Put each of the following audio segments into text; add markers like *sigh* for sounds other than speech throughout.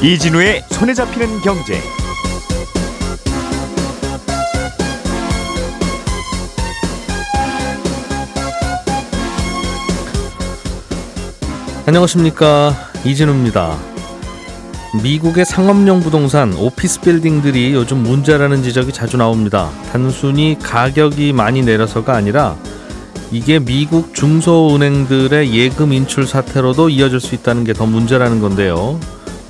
이진우의 손에 잡히는 경제. 안녕하십니까 이진우입니다. 미국의 상업용 부동산 오피스 빌딩들이 요즘 문제라는 지적이 자주 나옵니다. 단순히 가격이 많이 내려서가 아니라 이게 미국 중소은행들의 예금 인출 사태로도 이어질 수 있다는 게 더 문제라는 건데요.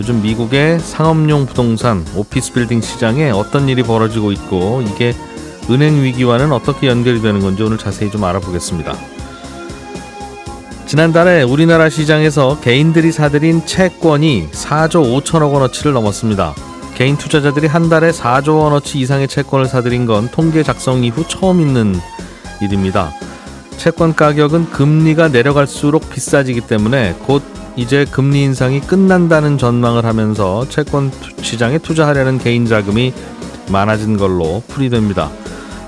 요즘 미국의 상업용 부동산 오피스 빌딩 시장에 어떤 일이 벌어지고 있고 이게 은행 위기와는 어떻게 연결이 되는 건지 오늘 자세히 좀 알아보겠습니다. 지난달에 우리나라 시장에서 개인들이 사들인 채권이 4조 5천억 원어치를 넘었습니다. 개인 투자자들이 한 달에 4조 원어치 이상의 채권을 사들인 건 통계 작성 이후 처음 있는 일입니다. 채권 가격은 금리가 내려갈수록 비싸지기 때문에 곧 이제 금리 인상이 끝난다는 전망을 하면서 채권 시장에 투자하려는 개인 자금이 많아진 걸로 풀이됩니다.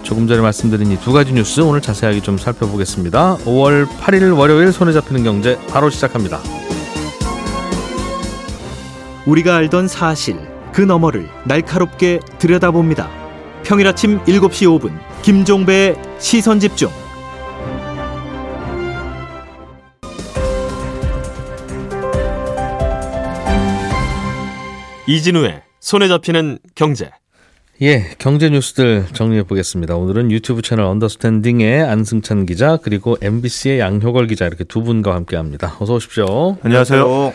조금 전에 말씀드린 이 두 가지 뉴스 오늘 자세하게 좀 살펴보겠습니다. 5월 8일 월요일 손에 잡히는 경제 바로 시작합니다. 우리가 알던 사실 그 너머를 날카롭게 들여다봅니다. 평일 아침 7시 5분 김종배의 시선 집중. 이진우의 손에 잡히는 경제. 예, 경제 뉴스들 정리해 보겠습니다. 오늘은 유튜브 채널 언더스탠딩의 안승찬 기자 그리고 MBC의 양효걸 기자 이렇게 두 분과 함께합니다. 어서 오십시오. 안녕하세요.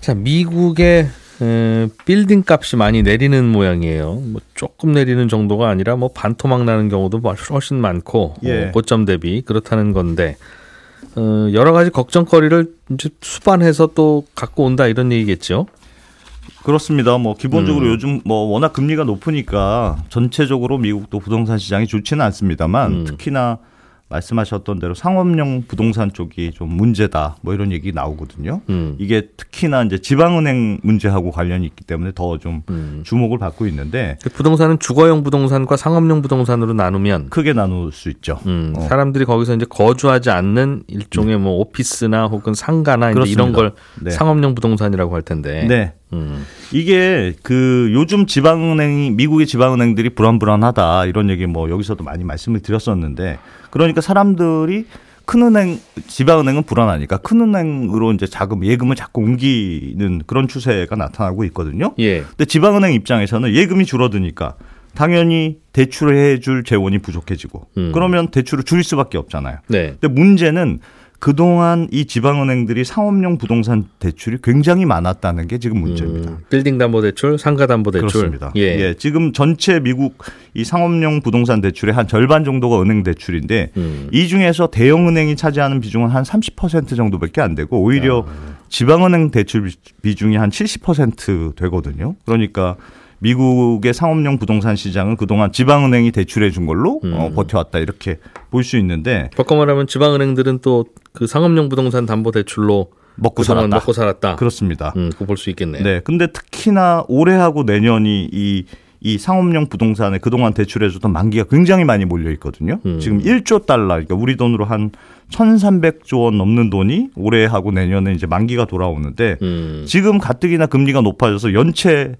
자, 미국의 에, 빌딩 값이 많이 내리는 모양이에요. 뭐 조금 내리는 정도가 아니라 뭐 반토막 나는 경우도 훨씬 많고 예. 어, 고점 대비 그렇다는 건데 어, 여러 가지 걱정거리를 이제 수반해서 또 갖고 온다 이런 얘기겠죠. 그렇습니다. 뭐 기본적으로 음. 요즘 뭐 워낙 금리가 높으니까 전체적으로 미국도 부동산 시장이 좋지는 않습니다만 음. 특히나 말씀하셨던 대로 상업용 부동산 쪽이 좀 문제다. 뭐 이런 얘기 나오거든요. 음. 이게 특히나 이제 지방은행 문제하고 관련이 있기 때문에 더좀 음. 주목을 받고 있는데 부동산은 주거용 부동산과 상업용 부동산으로 나누면 크게 나눌 수 있죠. 음, 어. 사람들이 거기서 이제 거주하지 않는 일종의 뭐 오피스나 혹은 상가나 이런. 걸 네. 상업용 부동산이라고 할 텐데. 네. 음, 이게 그 요즘 지방은행이 미국의 지방은행들이 불안불안하다 이런 얘기 뭐 여기서도 많이 말씀을 드렸었는데 그러니까 사람들이 큰 은행 지방은행은 불안하니까 큰 은행으로 이제 자금 예금을 자꾸 옮기는 그런 추세가 나타나고 있거든요. 예. 근데 지방은행 입장에서는 예금이 줄어드니까 당연히 대출을 해줄 재원이 부족해지고 음. 그러면 대출을 줄일 수밖에 없잖아요. 네. 근데 문제는 그동안 이 지방은행들이 상업용 부동산 대출이 굉장히 많았다는 게 지금 문제입니다. 음, 빌딩 담보 대출, 상가 담보 대출. 그렇습니다. 예. 예. 지금 전체 미국 이 상업용 부동산 대출의 한 절반 정도가 은행 대출인데 음. 이 중에서 대형 은행이 차지하는 비중은 한 30% 정도밖에 안 되고 오히려 지방은행 대출 비- 비중이 한 70% 되거든요. 그러니까 미국의 상업용 부동산 시장은 그동안 지방은행이 대출해 준 걸로 음. 어, 버텨왔다 이렇게 볼 수 있는데 바꿔 말하면 지방은행들은 또 그 상업용 부동산 담보 대출로 먹고 살았다. 먹고 살았다. 그렇습니다. 음, 그거 볼수 있겠네요. 네. 근데 특히나 올해하고 내년이 이, 이 상업용 부동산에 그동안 대출해주던 만기가 굉장히 많이 몰려 있거든요. 음. 지금 1조 달러, 그러니까 우리 돈으로 한 1,300조 원 넘는 돈이 올해하고 내년에 이제 만기가 돌아오는데 음, 지금 가뜩이나 금리가 높아져서 연체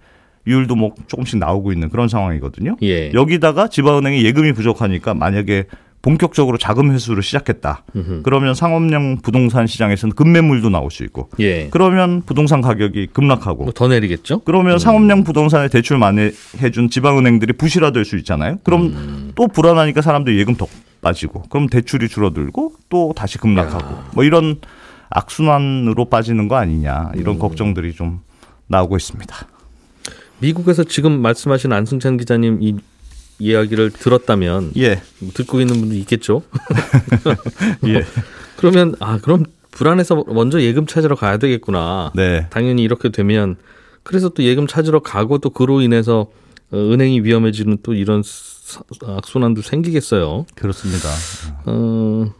율도 뭐 조금씩 나오고 있는 그런 상황이거든요. 예. 여기다가 지방은행이 예금이 부족하니까 만약에 본격적으로 자금 회수를 시작했다. 음흠. 그러면 상업용 부동산 시장에서는 급매물도 나올 수 있고 예. 그러면 부동산 가격이 급락하고 뭐 더 내리겠죠? 그러면 상업용 부동산에 대출 많이 해준 지방은행들이 부실화될 수 있잖아요. 그럼 음. 또 불안하니까 사람들이 예금 더 빠지고 그럼 대출이 줄어들고 또 다시 급락하고 뭐 이런 악순환으로 빠지는 거 아니냐 이런 음. 걱정들이 좀 나오고 있습니다. 미국에서 지금 말씀하신 안승찬 기자님 이 이야기를 들었다면 예, 듣고 있는 분도 있겠죠. *laughs* 예, *laughs* 그러면 아 그럼 불안해서 먼저 예금 찾으러 가야 되겠구나. 네, 당연히 이렇게 되면 그래서 또 예금 찾으러 가고 또 그로 인해서 어, 은행이 위험해지는 또 이런 사- 악순환도 생기겠어요. 그렇습니다. 어,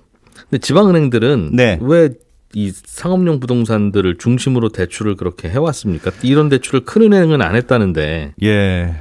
근데 지방은행들은 네. 왜 이 상업용 부동산들을 중심으로 대출을 그렇게 해왔습니까? 이런 대출을 큰 은행은 안 했다는데. 예,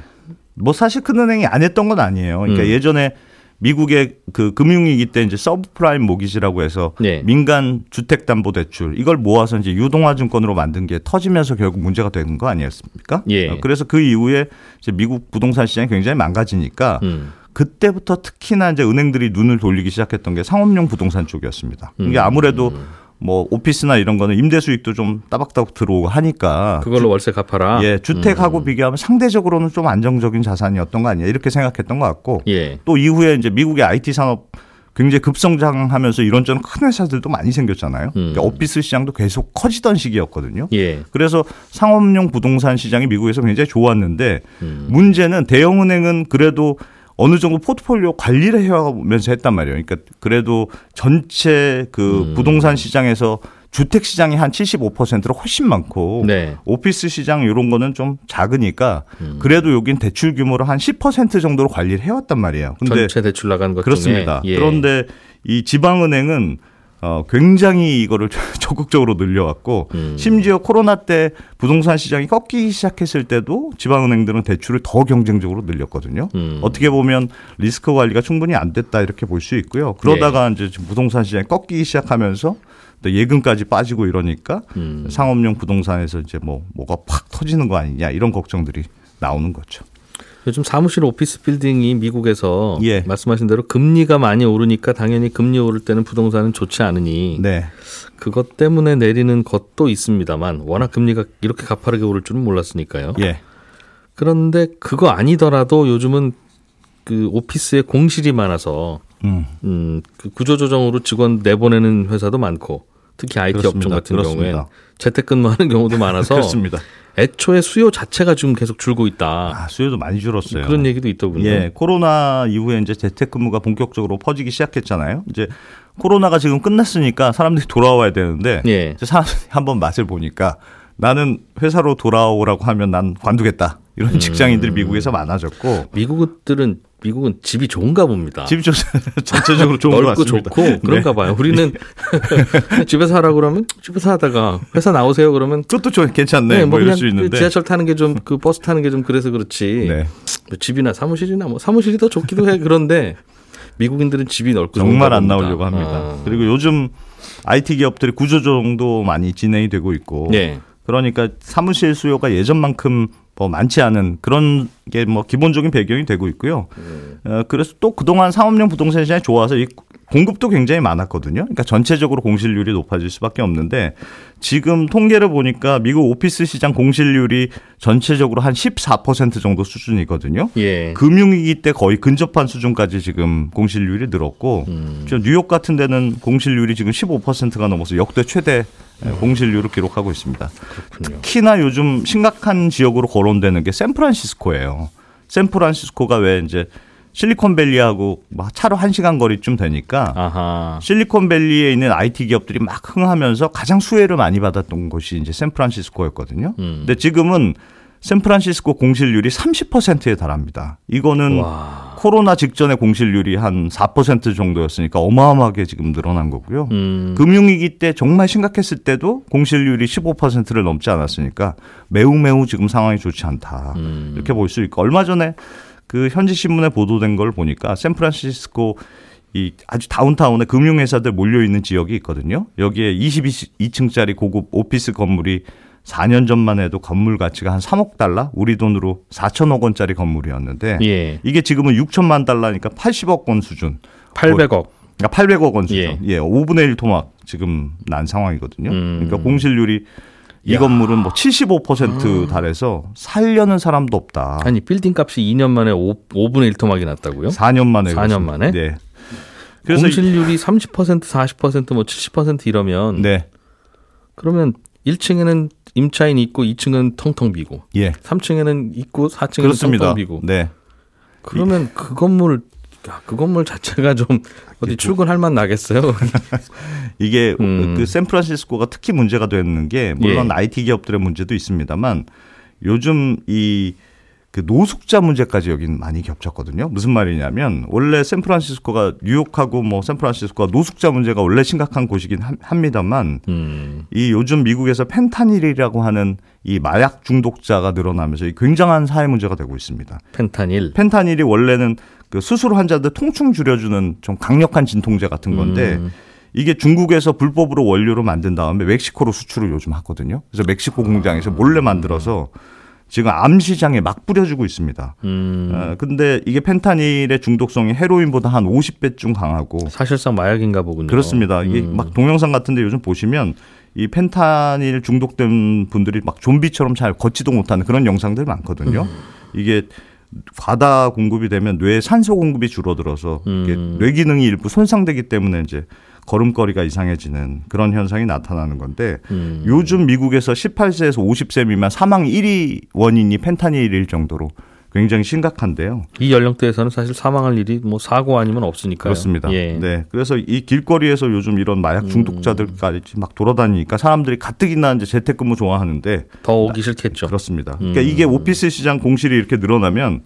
뭐 사실 큰 은행이 안 했던 건 아니에요. 그러니까 음. 예전에 미국의 그 금융위기 때 이제 서브프라임 모기지라고 해서 네. 민간 주택담보대출 이걸 모아서 이제 유동화증권으로 만든 게 터지면서 결국 문제가 되는 거 아니었습니까? 예. 어, 그래서 그 이후에 이제 미국 부동산 시장이 굉장히 망가지니까 음. 그때부터 특히나 이제 은행들이 눈을 돌리기 시작했던 게 상업용 부동산 쪽이었습니다. 이게 음. 아무래도 뭐 오피스나 이런 거는 임대 수익도 좀 따박따박 들어오고 하니까 그걸로 월세 갚아라. 예, 주택하고 비교하면 상대적으로는 좀 안정적인 자산이었던 거 아니야 이렇게 생각했던 것 같고 예. 또 이후에 이제 미국의 IT 산업 굉장히 급성장하면서 이런저런 큰 회사들도 많이 생겼잖아요. 음. 그러니까 오피스 시장도 계속 커지던 시기였거든요. 예. 그래서 상업용 부동산 시장이 미국에서 굉장히 좋았는데 음. 문제는 대형은행은 그래도 어느 정도 포트폴리오 관리를 해가면서 했단 말이에요. 그러니까 그래도 전체 그 음. 부동산 시장에서 주택 시장이 한 75%로 훨씬 많고 네. 오피스 시장 이런 거는 좀 작으니까 음. 그래도 여긴 대출 규모를 한10% 정도로 관리를 해왔단 말이에요. 근데 전체 대출 나간 것 그렇습니다. 중에 예. 그런데 이 지방은행은 어, 굉장히 이거를 *laughs* 적극적으로 늘려왔고 음. 심지어 코로나 때 부동산 시장이 꺾이기 시작했을 때도 지방은행들은 대출을 더 경쟁적으로 늘렸거든요. 음. 어떻게 보면 리스크 관리가 충분히 안 됐다 이렇게 볼 수 있고요. 그러다가 예. 이제 부동산 시장이 꺾이기 시작하면서 또 예금까지 빠지고 이러니까 음. 상업용 부동산에서 이제 뭐 뭐가 팍 터지는 거 아니냐 이런 걱정들이 나오는 거죠. 요즘 사무실 오피스 빌딩이 미국에서 예. 말씀하신 대로 금리가 많이 오르니까 당연히 금리 오를 때는 부동산은 좋지 않으니 네. 그것 때문에 내리는 것도 있습니다만 워낙 금리가 이렇게 가파르게 오를 줄은 몰랐으니까요. 예. 그런데 그거 아니더라도 요즘은 그 오피스에 공실이 많아서 음. 음, 그 구조조정으로 직원 내보내는 회사도 많고 특히 IT 업종 그렇습니다. 같은 그렇습니다. 경우엔 재택근무하는 경우도 많아서 *laughs* 그렇습니다. 애초에 수요 자체가 지금 계속 줄고 있다. 아, 수요도 많이 줄었어요. 그런 얘기도 있더군요. 예, 코로나 이후에 이제 재택근무가 본격적으로 퍼지기 시작했잖아요. 이제 코로나가 지금 끝났으니까 사람들이 돌아와야 되는데 예. 이제 사람들이 *laughs* 한번 맛을 보니까 나는 회사로 돌아오라고 하면 난 관두겠다. 이런 음. 직장인들이 미국에서 많아졌고 미국들은 미국은 집이 좋은가 봅니다. 집이 좀 *laughs* 전체적으로 좋은 것 넓고 같습니다. 좋고 그런가 네. 봐요. 우리는 *laughs* 집에서 하라 그러면 집에서 하다가 회사 나오세요 그러면 그것도 좀 괜찮네. 뭐, 이럴 수 있는데. 지하철 타는 게 좀 그 버스 타는 게 좀 그래서 그렇지. 네. 뭐 집이나 사무실이나 뭐 사무실이 더 좋기도 해. 그런데 미국인들은 집이 넓고 정말 좋은가 안 봅니다. 나오려고 합니다. 어. 그리고 요즘 IT 기업들이 구조조정도 많이 진행이 되고 있고 네. 그러니까 사무실 수요가 예전만큼 뭐 많지 않은 그런 게 뭐 기본적인 배경이 되고 있고요. 어, 그래서 또 그동안 상업용 부동산 시장이 좋아서 이 공급도 굉장히 많았거든요. 그러니까 전체적으로 공실률이 높아질 수밖에 없는데 지금 통계를 보니까 미국 오피스 시장 공실률이 전체적으로 한 14% 정도 수준이거든요. 예. 금융위기 때 거의 근접한 수준까지 지금 공실률이 늘었고 음. 저 뉴욕 같은 데는 공실률이 지금 15%가 넘어서 역대 최대 공실률을 기록하고 있습니다. 그렇군요. 특히나 요즘 심각한 지역으로 거론되는 게 샌프란시스코예요. 샌프란시스코가 왜 이제 실리콘밸리하고 막 차로 한 시간 거리쯤 되니까 아하. 실리콘밸리에 있는 IT 기업들이 막 흥하면서 가장 수혜를 많이 받았던 곳이 이제 샌프란시스코였거든요. 음. 근데 지금은 샌프란시스코 공실률이 30%에 달합니다. 이거는 와. 코로나 직전에 공실률이 한 4% 정도였으니까 어마어마하게 지금 늘어난 거고요. 음. 금융위기 때 정말 심각했을 때도 공실률이 15%를 넘지 않았으니까 매우 매우 지금 상황이 좋지 않다. 음. 이렇게 볼 수 있고 얼마 전에 그 현지 신문에 보도된 걸 보니까 샌프란시스코 이 아주 다운타운에 금융회사들 몰려 있는 지역이 있거든요. 여기에 22층짜리 고급 오피스 건물이 4년 전만 해도 건물 가치가 한 3억 달러, 우리 돈으로 4천억 원짜리 건물이었는데 예. 이게 지금은 6천만 달러니까 80억 원 수준. 800억. 그러니까 800억 원 수준. 예. 예. 5분의 1 토막 지금 난 상황이거든요. 음. 그러니까 공실률이 이 야. 건물은 뭐 75% 달해서 살려는 사람도 없다. 아니 빌딩 값이 2년 만에 5, 5분의 1토막이 났다고요? 4년 만에. 4년 그렇습니다. 만에? 네. 그래서 공실률이 30% 40%뭐 70% 이러면 네. 그러면 1층에는 임차인이 있고 2층은 텅텅 비고 예. 3층에는 있고 4층에는 그렇습니다. 텅텅 비고 네. 그러면 그 건물 야, 그 건물 자체가 좀 어디 출근할 맛 나겠어요? *laughs* 이게 음. 그 샌프란시스코가 특히 문제가 되는 게 물론 예. IT 기업들의 문제도 있습니다만 요즘 이 그 노숙자 문제까지 여긴 많이 겹쳤거든요. 무슨 말이냐면 원래 샌프란시스코가 뉴욕하고 뭐 샌프란시스코가 노숙자 문제가 원래 심각한 곳이긴 함- 합니다만 음. 이 요즘 미국에서 펜타닐이라고 하는 이 마약 중독자가 늘어나면서 이 굉장한 사회 문제가 되고 있습니다. 펜타닐. 펜타닐이 원래는 그 수술 환자들 통증 줄여주는 좀 강력한 진통제 같은 건데 음. 이게 중국에서 불법으로 원료로 만든 다음에 멕시코로 수출을 요즘 하거든요. 그래서 멕시코 공장에서 몰래 만들어서 지금 암 시장에 막 뿌려주고 있습니다. 음. 어, 근데 이게 펜타닐의 중독성이 헤로인보다 한 50배쯤 강하고 사실상 마약인가 보군요. 그렇습니다. 이게 음. 막 동영상 같은데 요즘 보시면 이 펜타닐 중독된 분들이 막 좀비처럼 잘 걷지도 못하는 그런 영상들 많거든요. 음. 이게 과다 공급이 되면 뇌 산소 공급이 줄어들어서 음. 뇌 기능이 일부 손상되기 때문에 이제 걸음걸이가 이상해지는 그런 현상이 나타나는 건데 음. 요즘 미국에서 18세에서 50세 미만 사망 1위 원인이 펜타닐일 정도로 굉장히 심각한데요. 이 연령대에서는 사실 사망할 일이 뭐 사고 아니면 없으니까요. 그렇습니다. 예. 음. 네. 그래서 이 길거리에서 요즘 이런 마약 중독자들까지 막 돌아다니니까 사람들이 가뜩이나 이제 재택근무 좋아하는데 더 오기 싫겠죠. 그렇습니다. 그러니까 음. 이게 오피스 시장 공실이 이렇게 늘어나면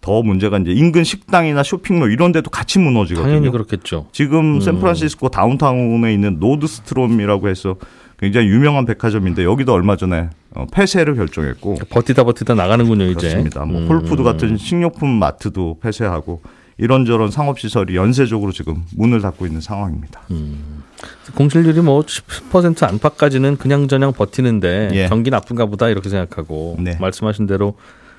더 문제가 이제 인근 식당이나 쇼핑몰 이런 데도 같이 무너지거든요. 당연히 그렇겠죠. 지금 음. 샌프란시스코 다운타운에 있는 노드스트롬이라고 해서 굉장히 유명한 백화점인데 여기도 얼마 전에 어, 폐쇄를 결정했고 버티다 버티다 나가는군요 이제. 그렇습니다. 뭐 음. 홀푸드 같은 식료품 마트도 폐쇄하고 이런저런 상업 시설이 연쇄적으로 지금 문을 닫고 있는 상황입니다. 공실률이 뭐 10% 안팎까지는 그냥저냥 버티는데 예. 경기 나쁜가 보다 이렇게 생각하고 네. 말씀하신 대로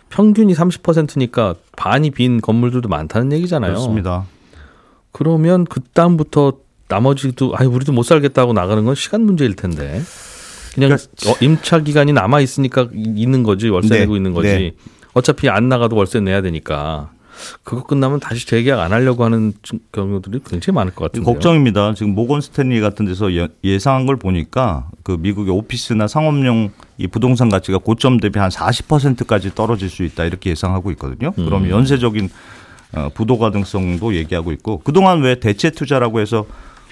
평균이 30%니까 반이 빈 건물들도 많다는 얘기잖아요. 그렇습니다. 그러면 그 다음부터 나머지도 아이 우리도 못 살겠다고 나가는 건 시간 문제일 텐데. 그냥 그러니까 어, 임차 기간이 남아 있으니까 있는 거지 월세 네. 내고 있는 거지. 네. 어차피 안 나가도 월세 내야 되니까. 그거 끝나면 다시 재계약 안 하려고 하는 경우들이 굉장히 많을 것 같은데요. 걱정입니다. 지금 모건 스탠리 같은 데서 예- 예상한 걸 보니까 그 미국의 오피스나 상업용 이 부동산 가치가 고점 대비 한 40%까지 떨어질 수 있다 이렇게 예상하고 있거든요. 음. 그러면 연쇄적인 어, 부도 가능성도 얘기하고 있고 그동안 왜 대체 투자라고 해서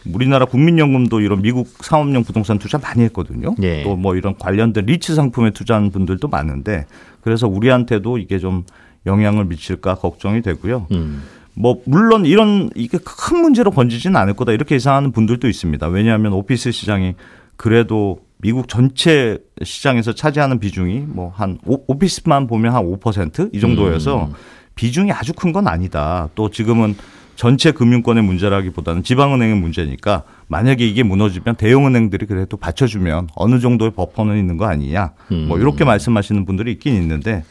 우리나라 국민연금도 이런 미국 상업용 부동산 투자 많이 했거든요. 예. 또뭐 이런 관련된 리츠 상품에 투자하는 분들도 많은데 그래서 우리한테도 이게 좀 영향을 미칠까 걱정이 되고요. 음. 뭐 물론 이런 이게 큰 문제로 번지지는 않을 거다 이렇게 예상하는 분들도 있습니다. 왜냐하면 오피스 시장이 그래도 미국 전체 시장에서 차지하는 비중이 뭐 한 오피스만 보면 한 5%이 정도여서 음. 비중이 아주 큰 건 아니다. 또 지금은 전체 금융권의 문제라기보다는 지방은행의 문제니까 만약에 이게 무너지면 대형은행들이 그래도 받쳐주면 어느 정도의 버퍼는 있는 거 아니냐. 뭐 음. 이렇게 말씀하시는 분들이 있긴 있는데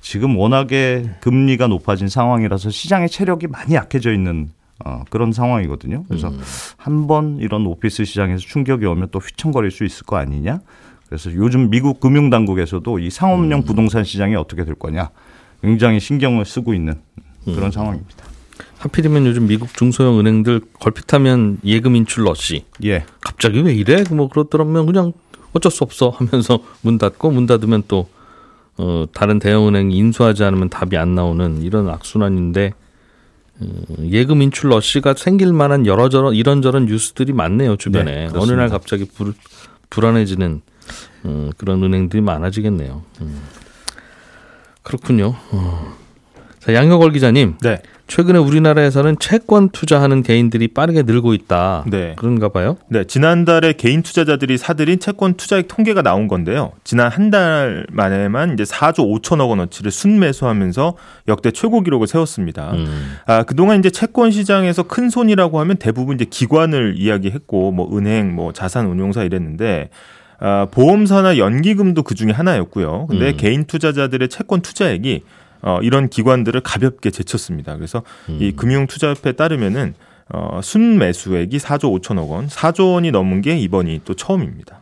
지금 워낙에 금리가 높아진 상황이라서 시장의 체력이 많이 약해져 있는 어, 그런 상황이거든요. 그래서 음. 한번 이런 오피스 시장에서 충격이 오면 또 휘청거릴 수 있을 거 아니냐. 그래서 요즘 미국 금융 당국에서도 이 상업용 음. 부동산 시장이 어떻게 될 거냐 굉장히 신경을 쓰고 있는 그런 음. 상황입니다. 하필이면 요즘 미국 중소형 은행들 걸핏하면 예금 인출 러시 예, 갑자기 왜 이래? 뭐 그렇더라면 그냥 어쩔 수 없어 하면서 *laughs* 문 닫고 문 닫으면 또 어, 다른 대형은행이 인수하지 않으면 답이 안 나오는 이런 악순환인데 어, 예금 인출 러시가 생길 만한 여러저런 이런저런 뉴스들이 많네요 주변에 네, 어느. 날 갑자기 불, 불안해지는 어, 그런 은행들이 많아지겠네요. 음. 그렇군요. 어. 자 양효걸 기자님 네. 최근에 우리나라에서는 채권 투자하는 개인들이 빠르게 늘고 있다. 네. 그런가 봐요. 네, 지난달에 개인 투자자들이 사들인 채권 투자액 통계가 나온 건데요. 지난 한 달 만에만 이제 4조 5천억 원어치를 순매수하면서 역대 최고 기록을 세웠습니다. 음. 아, 그동안 이제 채권 시장에서 큰 손이라고 하면 대부분 이제 기관을 이야기했고 뭐 은행, 뭐 자산 운용사 이랬는데 아, 보험사나 연기금도 그 중에 하나였고요. 근데 음. 개인 투자자들의 채권 투자액이 어, 이런 기관들을 가볍게 제쳤습니다. 그래서 이 음. 금융투자협회에 따르면은 어, 순매수액이 4조 5천억 원, 4조 원이 넘은 게 이번이 또 처음입니다.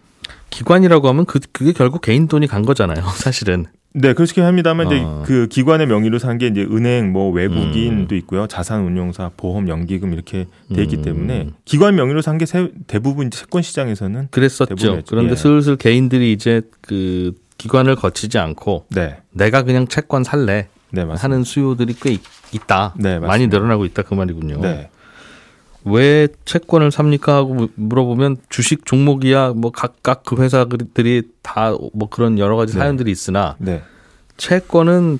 기관이라고 하면 그 그게 결국 개인 돈이 간 거잖아요. *laughs* 사실은. 네, 그렇게 합니다만 이제 어. 그 기관의 명의로 산 게 이제 은행, 뭐 음. 외국인도 있고요, 자산운용사, 보험, 연기금 이렇게 돼 있기 음. 때문에 기관 명의로 산 게 대부분 이제 채권 시장에서는 그랬었죠. 그런데 예. 슬슬 개인들이 이제 그 기관을 거치지 않고 네, 내가 그냥 채권 살래 네. 하는 수요들이 꽤 있- 있다. 네. 많이 늘어나고 있다 그 말이군요. 네, 왜 채권을 삽니까 하고 무- 물어보면 주식 종목이야 뭐 각각 그 회사들이 다 뭐 그런 여러 가지 네. 사연들이 있으나 네, 채권은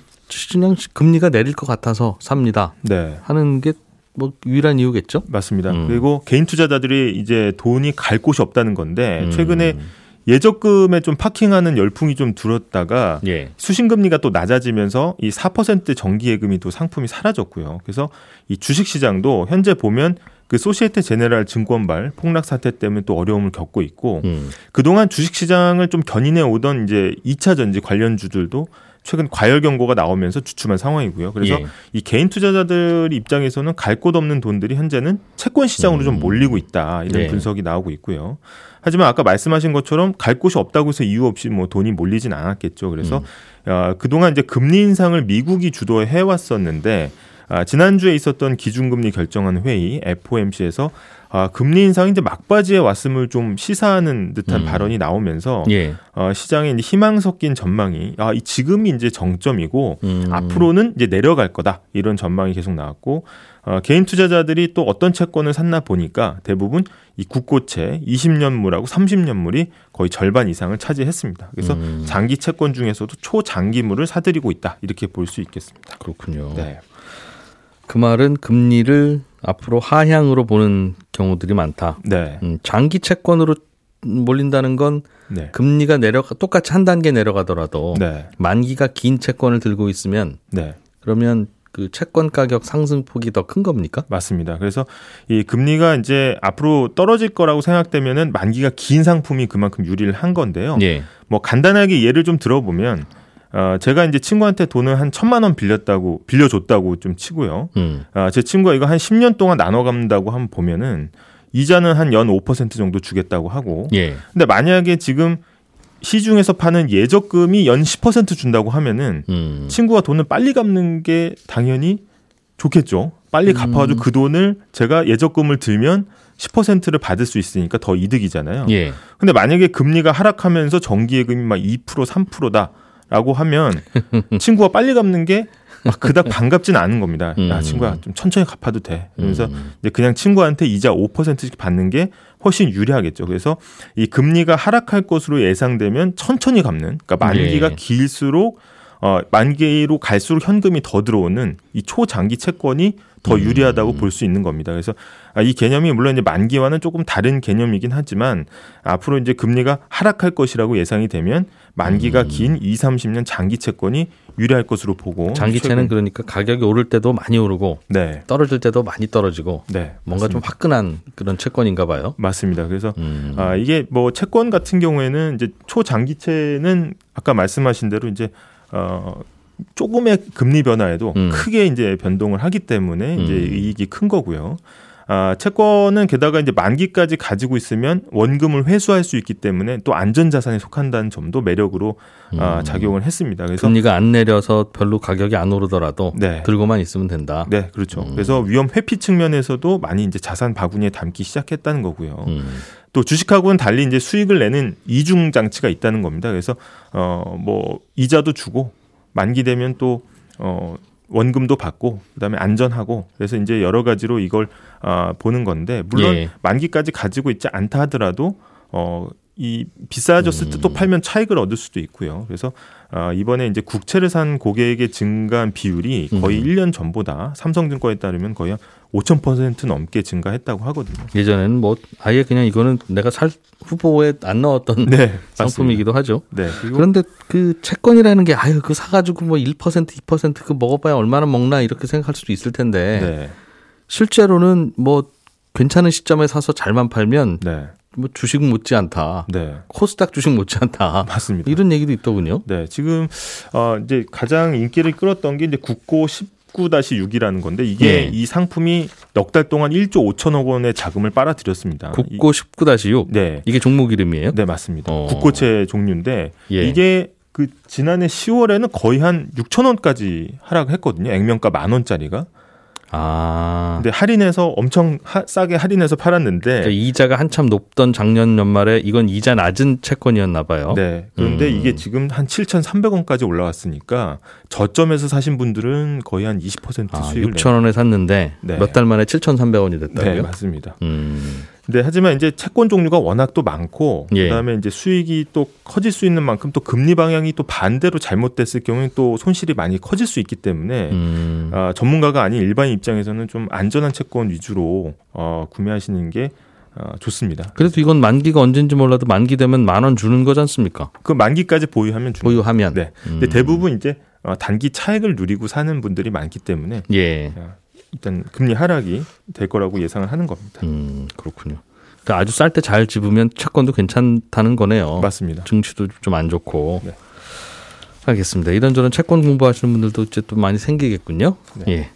그냥 금리가 내릴 것 같아서 삽니다 네. 하는 게뭐 유일한 이유겠죠. 맞습니다. 음. 그리고 개인 투자자들이 이제 돈이 갈 곳이 없다는 건데 음. 최근에 예적금에 좀 파킹하는 열풍이 좀 들었다가 예. 수신금리가 또 낮아지면서 이 4% 정기예금이 또 상품이 사라졌고요. 그래서 이 주식시장도 현재 보면 그 소시에테 제네랄 증권발 폭락 사태 때문에 또 어려움을 겪고 있고 음. 그동안 주식시장을 좀 견인해 오던 이제 2차 전지 관련 주들도 최근 과열 경고가 나오면서 주춤한 상황이고요. 그래서 예. 이 개인 투자자들 입장에서는 갈 곳 없는 돈들이 현재는 채권 시장으로 좀 몰리고 있다 이런 네. 분석이 나오고 있고요. 하지만 아까 말씀하신 것처럼 갈 곳이 없다고 해서 이유 없이 뭐 돈이 몰리진 않았겠죠. 그래서 어, 그동안 이제 금리 인상을 미국이 주도해 왔었는데 아, 지난주에 있었던 기준금리 결정한 회의 FOMC에서 아, 금리 인상이 이제 막바지에 왔음을 좀 시사하는 듯한 음. 발언이 나오면서 예. 어, 시장에 희망 섞인 전망이 아, 이 지금이 이제 정점이고 음. 앞으로는 이제 내려갈 거다 이런 전망이 계속 나왔고 어, 개인 투자자들이 또 어떤 채권을 샀나 보니까 대부분 이 국고채 20년물하고 30년물이 거의 절반 이상을 차지했습니다. 그래서 음. 장기 채권 중에서도 초장기물을 사들이고 있다 이렇게 볼 수 있겠습니다. 그렇군요. 네, 그 말은 금리를 앞으로 하향으로 보는 경우들이 많다. 네, 음, 장기 채권으로 몰린다는 건 네, 금리가 내려가 똑같이 한 단계 내려가더라도 네, 만기가 긴 채권을 들고 있으면 네. 그러면 그 채권 가격 상승폭이 더 큰 겁니까? 맞습니다. 그래서 이 금리가 이제 앞으로 떨어질 거라고 생각되면은 만기가 긴 상품이 그만큼 유리를 한 건데요. 예. 뭐 간단하게 예를 좀 들어보면 어, 제가 이제 친구한테 돈을 한 천만 원 빌렸다고 빌려줬다고 좀 치고요. 음. 아, 제 친구가 이거 한 10년 동안 나눠 갚는다고 한번 보면은 이자는 한 연 5% 정도 주겠다고 하고. 예. 근데 만약에 지금 시중에서 파는 예적금이 연 10% 준다고 하면은 음. 친구가 돈을 빨리 갚는 게 당연히 좋겠죠. 빨리 갚아가지고 그 돈을 제가 예적금을 들면 10%를 받을 수 있으니까 더 이득이잖아요. 예. 근데 만약에 금리가 하락하면서 정기예금이 막 2% 3%다 라고 하면 *laughs* 친구가 빨리 갚는 게 막 그닥 반갑진 않은 겁니다. 야 음. 친구야 좀 천천히 갚아도 돼. 그래서 음. 이제 그냥 친구한테 이자 5%씩 받는 게 훨씬 유리하겠죠. 그래서 이 금리가 하락할 것으로 예상되면 천천히 갚는. 그러니까 만기가 예. 길수록 어 만기로 갈수록 현금이 더 들어오는 이 초장기 채권이 더 음. 유리하다고 볼수 있는 겁니다. 그래서 아, 이 개념이 물론 이제 만기와는 조금 다른 개념이긴 하지만 앞으로 이제 금리가 하락할 것이라고 예상이 되면 만기가 긴 2, 30년 장기 채권이 유리할 것으로 보고 음. 장기채는 그러니까 가격이 오를 때도 많이 오르고 네. 떨어질 때도 많이 떨어지고 네. 뭔가 좀 화끈한 그런 채권인가 봐요. 맞습니다. 그래서 음. 아, 이게 뭐 채권 같은 경우에는 이제 초장기채는 아까 말씀하신 대로 이제 어 조금의 금리 변화에도 음. 크게 이제 변동을 하기 때문에 이제 음. 이익이 큰 거고요. 아, 채권은 게다가 이제 만기까지 가지고 있으면 원금을 회수할 수 있기 때문에 또 안전자산에 속한다는 점도 매력으로 아, 음. 작용을 했습니다. 그래서 금리가 안 내려서 별로 가격이 안 오르더라도 네. 들고만 있으면 된다. 네, 그렇죠. 음. 그래서 위험 회피 측면에서도 많이 이제 자산 바구니에 담기 시작했다는 거고요. 음. 또 주식하고는 달리 이제 수익을 내는 이중 장치가 있다는 겁니다. 그래서 어뭐 이자도 주고 만기 되면 또 어 원금도 받고 그다음에 안전하고 그래서 이제 여러 가지로 이걸 아 보는 건데 물론 예. 만기까지 가지고 있지 않다 하더라도 어 이 비싸졌을 때또 음. 팔면 차익을 얻을 수도 있고요. 그래서 아 이번에 이제 국채를 산 고객의 증가한 비율이 거의 음. 1년 전보다 삼성증권에 따르면 거의 한 5,000% 넘게 증가했다고 하거든요. 예전에는 뭐 아예 그냥 이거는 내가 살 후보에 안 넣었던 네, 상품이기도 하죠. 네. 그런데 그 채권이라는 게 아유 그 사가지고 뭐 1% 2%그 먹어봐야 얼마나 먹나 이렇게 생각할 수도 있을 텐데 네. 실제로는 뭐 괜찮은 시점에 사서 잘만 팔면 네. 뭐 주식 못지 않다. 네. 코스닥 주식 못지 않다. *laughs* 맞습니다. 이런 얘기도 있더군요. 네, 지금 어 이제 가장 인기를 끌었던 게 이제 국고 19-6이라는 건데 이게 예. 이 상품이 넉 달 동안 1조 5천억 원의 자금을 빨아들였습니다. 국고 19-6 이, 네. 이게 종목 이름이에요? 네, 맞습니다. 어. 국고채 종류인데 예. 이게 그 지난해 10월에는 거의 한 6천 원까지 하락했거든요. 액면가 만 원짜리가. 아. 근데 할인해서 엄청 하- 싸게 할인해서 팔았는데 그러니까 이자가 한참 높던 작년 연말에 이건 이자 낮은 채권이었나 봐요. 네. 그런데 음. 이게 지금 한 7,300원까지 올라왔으니까 저점에서 사신 분들은 거의 한 20% 아, 수익을 6천 원에 샀는데 네. 몇달 만에 7,300원이 내- 됐다고요? 네, 맞습니다. 음. 네, 하지만 이제 채권 종류가 워낙 또 많고 예. 그다음에 이제 수익이 또 커질 수 있는 만큼 또 금리 방향이 또 반대로 잘못됐을 경우에 또 손실이 많이 커질 수 있기 때문에 음. 아, 전문가가 아닌 일반 입장에서는 좀 안전한 채권 위주로 어, 구매하시는 게 어, 좋습니다. 그래도 이건 만기가 언젠지 몰라도 만기 되면 만 원 주는 거지 않습니까? 그 만기까지 보유하면 줍니다. 보유하면. 네. 근데 음. 대부분 이제 어, 단기 차익을 누리고 사는 분들이 많기 때문에 예. 일단 금리 하락이 될 거라고 예상을 하는 겁니다. 음, 그렇군요. 그러니까 아주 쌀 때 잘 집으면 채권도 괜찮다는 거네요. 맞습니다. 증시도 좀 안 좋고. 네. 알겠습니다. 이런저런 채권 공부하시는 분들도 이제 또 많이 생기겠군요. 네. 예.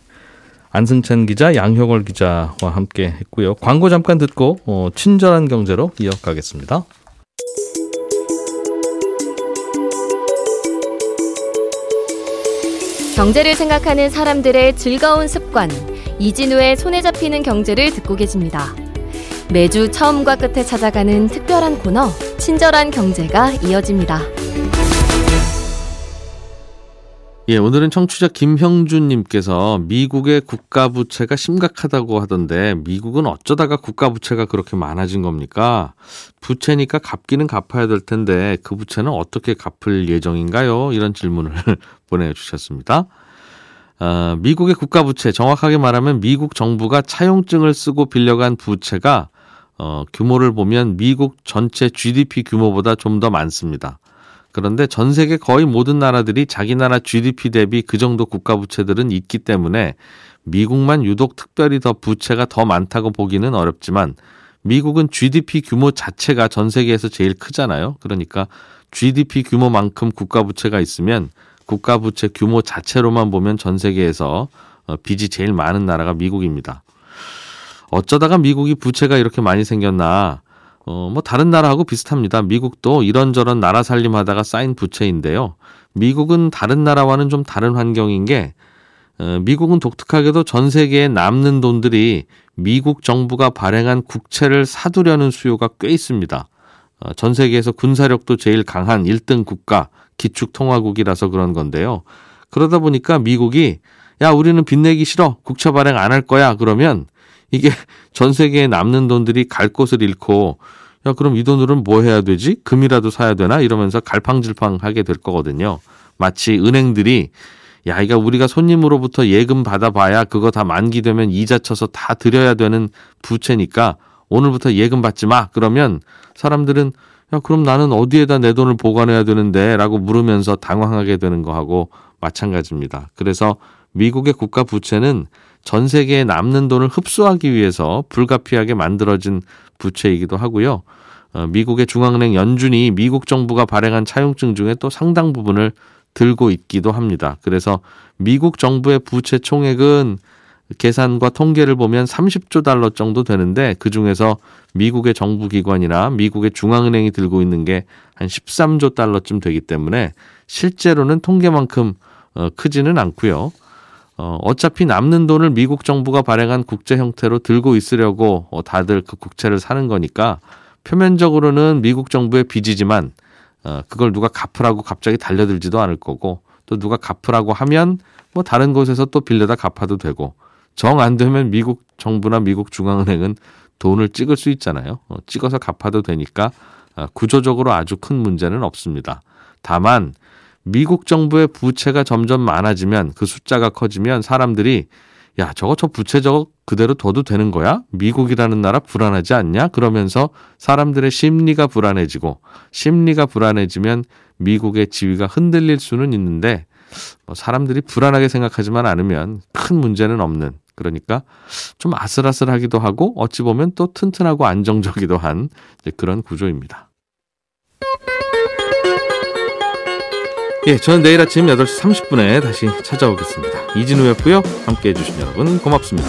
안승찬 기자, 양효걸 기자와 함께 했고요. 광고 잠깐 듣고 어, 친절한 경제로 이어가겠습니다. 경제를 생각하는 사람들의 즐거운 습관 이진우의 손에 잡히는 경제를 듣고 계십니다. 매주 처음과 끝에 찾아가는 특별한 코너 친절한 경제가 이어집니다. 예, 오늘은 청취자 김형준님께서 미국의 국가 부채가 심각하다고 하던데 미국은 어쩌다가 국가 부채가 그렇게 많아진 겁니까? 부채니까 갚기는 갚아야 될 텐데 그 부채는 어떻게 갚을 예정인가요? 이런 질문을 *laughs* 보내주셨습니다. 어, 미국의 국가 부채 정확하게 말하면 미국 정부가 차용증을 쓰고 빌려간 부채가 어, 규모를 보면 미국 전체 GDP 규모보다 좀 더 많습니다. 그런데 전 세계 거의 모든 나라들이 자기 나라 GDP 대비 그 정도 국가 부채들은 있기 때문에 미국만 유독 특별히 더 부채가 더 많다고 보기는 어렵지만 미국은 GDP 규모 자체가 전 세계에서 제일 크잖아요. 그러니까 GDP 규모만큼 국가 부채가 있으면 국가 부채 규모 자체로만 보면 전 세계에서 어, 빚이 제일 많은 나라가 미국입니다. 어쩌다가 미국이 부채가 이렇게 많이 생겼나? 어, 뭐 다른 나라하고 비슷합니다. 미국도 이런저런 나라 살림하다가 쌓인 부채인데요. 미국은 다른 나라와는 좀 다른 환경인 게 어, 미국은 독특하게도 전 세계에 남는 돈들이 미국 정부가 발행한 국채를 사두려는 수요가 꽤 있습니다. 어, 전 세계에서 군사력도 제일 강한 1등 국가 기축통화국이라서 그런 건데요. 그러다 보니까 미국이 야 우리는 빚내기 싫어 국채 발행 안 할 거야 그러면 이게 전 세계에 남는 돈들이 갈 곳을 잃고 야 그럼 이 돈으로는 뭐 해야 되지 금이라도 사야 되나 이러면서 갈팡질팡하게 될 거거든요. 마치 은행들이 야 이거 우리가 손님으로부터 예금 받아봐야 그거 다 만기되면 이자 쳐서 다 드려야 되는 부채니까 오늘부터 예금 받지 마 그러면 사람들은 야 그럼 나는 어디에다 내 돈을 보관해야 되는데라고 물으면서 당황하게 되는 거하고 마찬가지입니다. 그래서 미국의 국가 부채는 전 세계에 남는 돈을 흡수하기 위해서 불가피하게 만들어진 부채이기도 하고요. 어, 미국의 중앙은행 연준이 미국 정부가 발행한 차용증 중에 또 상당 부분을 들고 있기도 합니다. 그래서 미국 정부의 부채 총액은 계산과 통계를 보면 30조 달러 정도 되는데 그 중에서 미국의 정부 기관이나 미국의 중앙은행이 들고 있는 게 한 13조 달러쯤 되기 때문에 실제로는 통계만큼 어, 크지는 않고요. 어, 어차피 남는 돈을 미국 정부가 발행한 국제 형태로 들고 있으려고 어, 다들 그 국채를 사는 거니까 표면적으로는 미국 정부의 빚이지만 어, 그걸 누가 갚으라고 갑자기 달려들지도 않을 거고 또 누가 갚으라고 하면 뭐 다른 곳에서 또 빌려다 갚아도 되고 정 안 되면 미국 정부나 미국 중앙은행은 돈을 찍을 수 있잖아요. 어, 찍어서 갚아도 되니까 어, 구조적으로 아주 큰 문제는 없습니다. 다만 미국 정부의 부채가 점점 많아지면 그 숫자가 커지면 사람들이 야 저거 저 부채 저거 그대로 둬도 되는 거야? 미국이라는 나라 불안하지 않냐? 그러면서 사람들의 심리가 불안해지고 심리가 불안해지면 미국의 지위가 흔들릴 수는 있는데 뭐 사람들이 불안하게 생각하지만 않으면 큰 문제는 없는 그러니까 좀 아슬아슬하기도 하고 어찌 보면 또 튼튼하고 안정적이기도 한 그런 구조입니다. 예, 저는 내일 아침 8시 30분에 다시 찾아오겠습니다. 이진우였고요. 함께 해주신 여러분 고맙습니다.